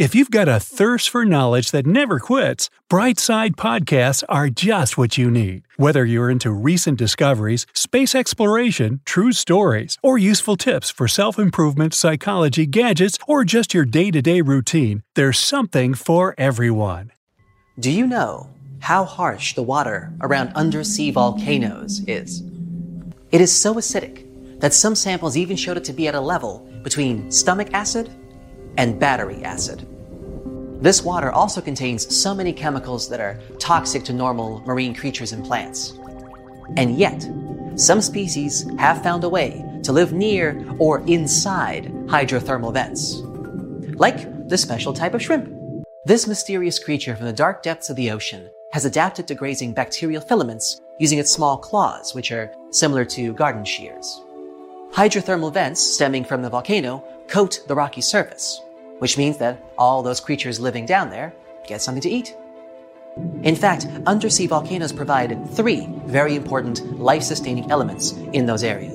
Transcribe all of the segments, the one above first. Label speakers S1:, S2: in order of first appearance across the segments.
S1: If you've got a thirst for knowledge that never quits, Brightside Podcasts are just what you need. Whether you're into recent discoveries, space exploration, true stories, or useful tips for self improvement, psychology, gadgets, or just your day to day routine, there's something for everyone.
S2: Do you know how harsh the water around undersea volcanoes is? It is so acidic that some samples even showed it to be at a level between stomach acid and battery acid. This water also contains so many chemicals that are toxic to normal marine creatures and plants. And yet, some species have found a way to live near or inside hydrothermal vents. Like the special type of shrimp. This mysterious creature from the dark depths of the ocean has adapted to grazing bacterial filaments using its small claws, which are similar to garden shears. Hydrothermal vents stemming from the volcano coat the rocky surface, which means that all those creatures living down there get something to eat. In fact, undersea volcanoes provide three very important life sustaining elements in those areas.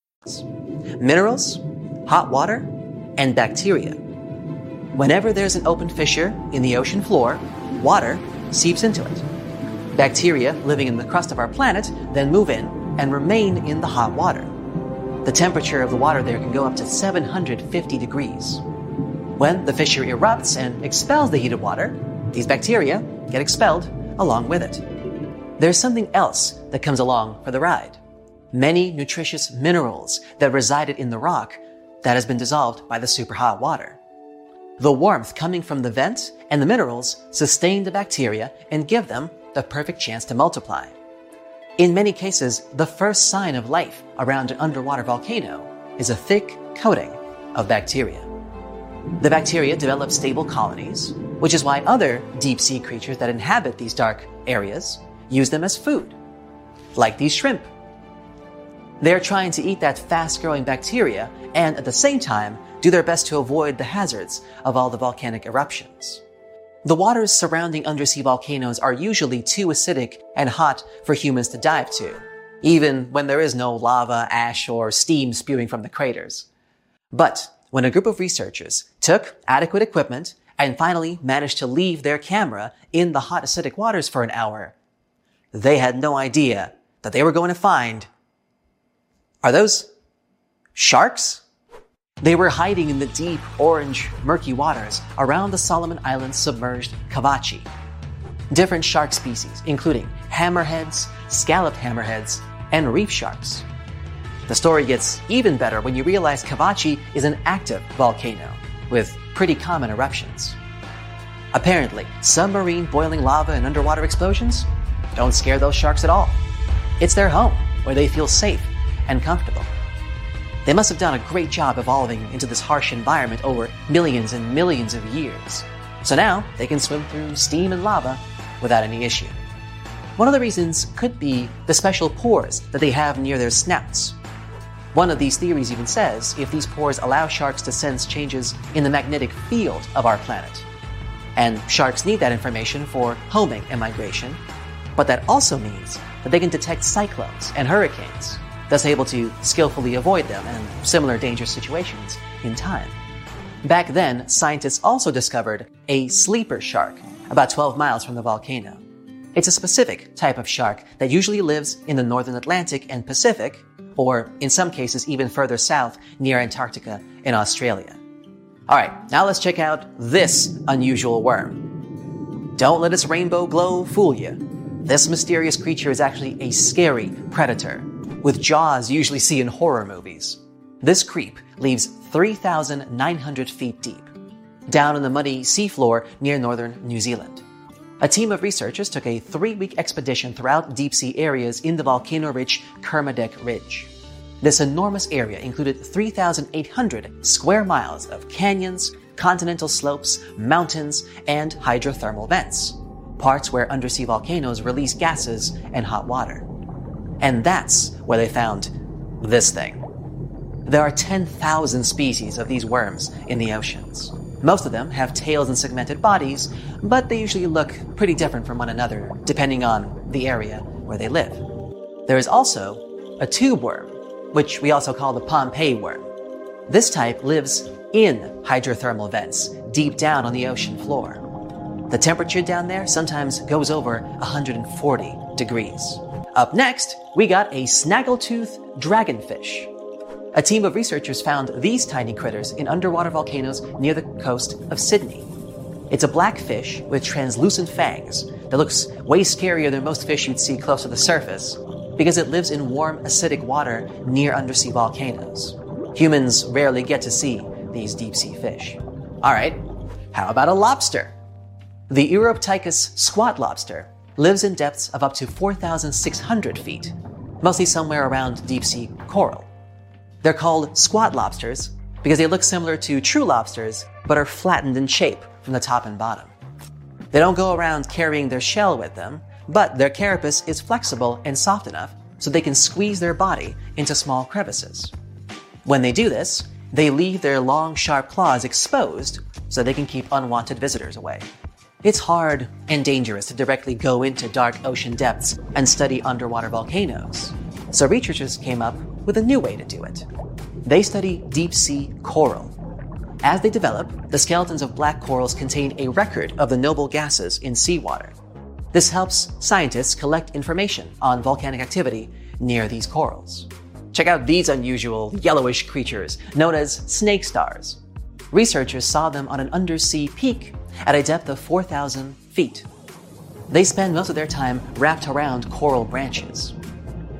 S2: minerals, hot water, and bacteria. Whenever there's an open fissure in the ocean floor, water seeps into it. Bacteria living in the crust of our planet then move in and remain in the hot water. The temperature of the water there can go up to 750 degrees. When the fissure erupts and expels the heated water, these bacteria get expelled along with it. There's something else that comes along for the ride many nutritious minerals that resided in the rock that has been dissolved by the super hot water. The warmth coming from the vent and the minerals sustain the bacteria and give them the perfect chance to multiply. In many cases, the first sign of life around an underwater volcano is a thick coating of bacteria. The bacteria develop stable colonies, which is why other deep sea creatures that inhabit these dark areas use them as food, like these shrimp they're trying to eat that fast growing bacteria and at the same time do their best to avoid the hazards of all the volcanic eruptions. The waters surrounding undersea volcanoes are usually too acidic and hot for humans to dive to, even when there is no lava, ash, or steam spewing from the craters. But when a group of researchers took adequate equipment and finally managed to leave their camera in the hot acidic waters for an hour, they had no idea that they were going to find are those sharks? They were hiding in the deep, orange, murky waters around the Solomon Islands submerged Kavachi. Different shark species, including hammerheads, scalloped hammerheads, and reef sharks. The story gets even better when you realize Kavachi is an active volcano with pretty common eruptions. Apparently, submarine boiling lava and underwater explosions don't scare those sharks at all. It's their home where they feel safe and comfortable. They must have done a great job evolving into this harsh environment over millions and millions of years. So now they can swim through steam and lava without any issue. One of the reasons could be the special pores that they have near their snouts. One of these theories even says if these pores allow sharks to sense changes in the magnetic field of our planet, And sharks need that information for homing and migration. But that also means that they can detect cyclones and hurricanes, thus able to skillfully avoid them and similar dangerous situations in time. Back then, scientists also discovered a sleeper shark about 12 miles from the volcano. It's a specific type of shark that usually lives in the northern Atlantic and Pacific, or in some cases even further south near Antarctica in Australia. Alright, now let's check out this unusual worm. Don't let its rainbow glow fool you. This mysterious creature is actually a scary predator, with jaws usually seen in horror movies. This creep leaves 3,900 feet deep, down in the muddy seafloor near northern New Zealand. A team of researchers took a three week expedition throughout deep sea areas in the volcano rich Kermadec Ridge. This enormous area included 3,800 square miles of canyons, continental slopes, mountains, and hydrothermal vents, parts where undersea volcanoes release gases and hot water. And that's where they found this thing. There are 10,000 species of these worms in the oceans. Most of them have tails and segmented bodies, but they usually look pretty different from one another, depending on the area where they live. There is also a tube worm, which we also call the Pompeii worm. This type lives in hydrothermal vents deep down on the ocean floor. The temperature down there sometimes goes over 140 degrees. Up next, we got a snaggletooth dragonfish. A team of researchers found these tiny critters in underwater volcanoes near the coast of Sydney. It's a black fish with translucent fangs that looks way scarier than most fish you'd see close to the surface because it lives in warm, acidic water near undersea volcanoes. Humans rarely get to see these deep sea fish. Alright, how about a lobster? The Uroptychus squat lobster lives in depths of up to 4,600 feet, mostly somewhere around deep sea coral. They're called squat lobsters because they look similar to true lobsters, but are flattened in shape from the top and bottom. They don't go around carrying their shell with them, but their carapace is flexible and soft enough so they can squeeze their body into small crevices. When they do this, they leave their long, sharp claws exposed so they can keep unwanted visitors away. It's hard and dangerous to directly go into dark ocean depths and study underwater volcanoes. So researchers came up with a new way to do it. They study deep sea coral. As they develop, the skeletons of black corals contain a record of the noble gases in seawater. This helps scientists collect information on volcanic activity near these corals. Check out these unusual yellowish creatures known as snake stars. Researchers saw them on an undersea peak at a depth of 4,000 feet. They spend most of their time wrapped around coral branches.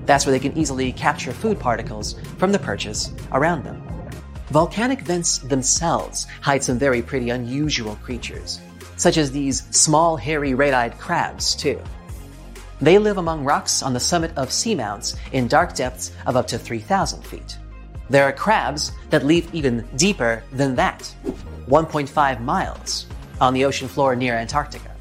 S2: That's where they can easily capture food particles from the perches around them. Volcanic vents themselves hide some very pretty unusual creatures, such as these small, hairy, red-eyed crabs, too. They live among rocks on the summit of seamounts in dark depths of up to 3,000 feet. There are crabs that live even deeper than that, 1.5 miles, on the ocean floor near Antarctica.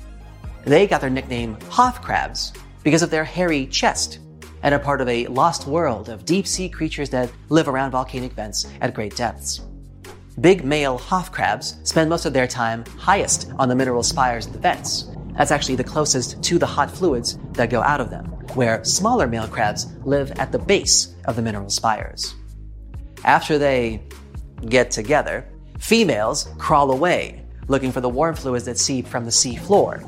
S2: They got their nickname Hoff crabs because of their hairy chest and are part of a lost world of deep sea creatures that live around volcanic vents at great depths. Big male Hoff crabs spend most of their time highest on the mineral spires of the vents. That's actually the closest to the hot fluids that go out of them, where smaller male crabs live at the base of the mineral spires. After they get together, females crawl away, looking for the warm fluids that seep from the sea floor,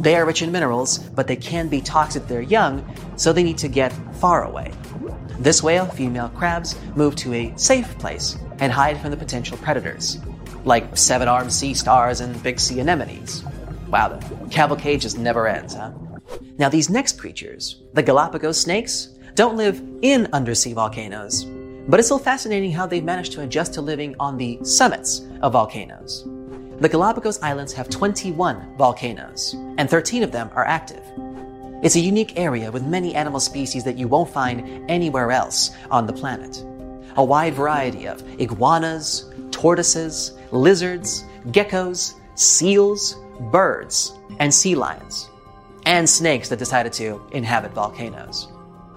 S2: they are rich in minerals, but they can be toxic if they're young, so they need to get far away. This way, female crabs move to a safe place and hide from the potential predators, like seven armed sea stars and big sea anemones. Wow, the cavalcade just never ends, huh? Now, these next creatures, the Galapagos snakes, don't live in undersea volcanoes, but it's still fascinating how they've managed to adjust to living on the summits of volcanoes. The Galapagos Islands have 21 volcanoes, and 13 of them are active. It's a unique area with many animal species that you won't find anywhere else on the planet. A wide variety of iguanas, tortoises, lizards, geckos, seals, birds, and sea lions, and snakes that decided to inhabit volcanoes.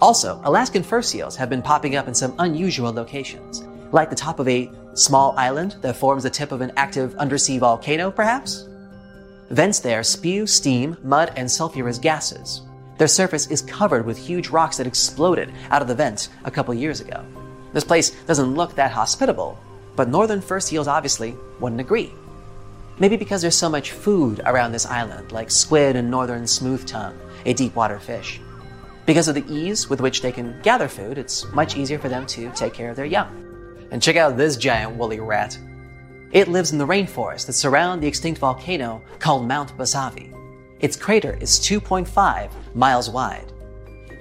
S2: Also, Alaskan fur seals have been popping up in some unusual locations, like the top of a small island that forms the tip of an active undersea volcano, perhaps? Vents there spew steam, mud, and sulfurous gases. Their surface is covered with huge rocks that exploded out of the vent a couple years ago. This place doesn't look that hospitable, but northern fur seals obviously wouldn't agree. Maybe because there's so much food around this island, like squid and northern smooth tongue, a deep water fish. Because of the ease with which they can gather food, it's much easier for them to take care of their young. And check out this giant woolly rat. It lives in the rainforest that surround the extinct volcano called Mount Bosavi. Its crater is 2.5 miles wide.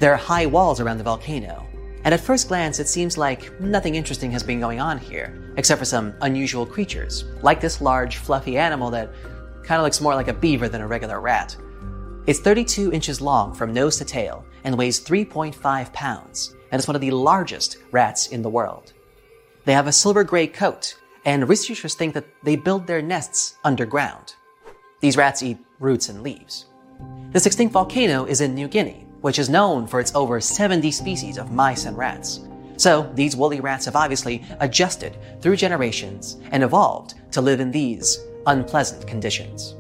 S2: There are high walls around the volcano, and at first glance it seems like nothing interesting has been going on here, except for some unusual creatures, like this large, fluffy animal that kind of looks more like a beaver than a regular rat. It's 32 inches long from nose to tail and weighs 3.5 pounds, and is one of the largest rats in the world. They have a silver gray coat, and researchers think that they build their nests underground. These rats eat roots and leaves. This extinct volcano is in New Guinea, which is known for its over 70 species of mice and rats. So, these woolly rats have obviously adjusted through generations and evolved to live in these unpleasant conditions.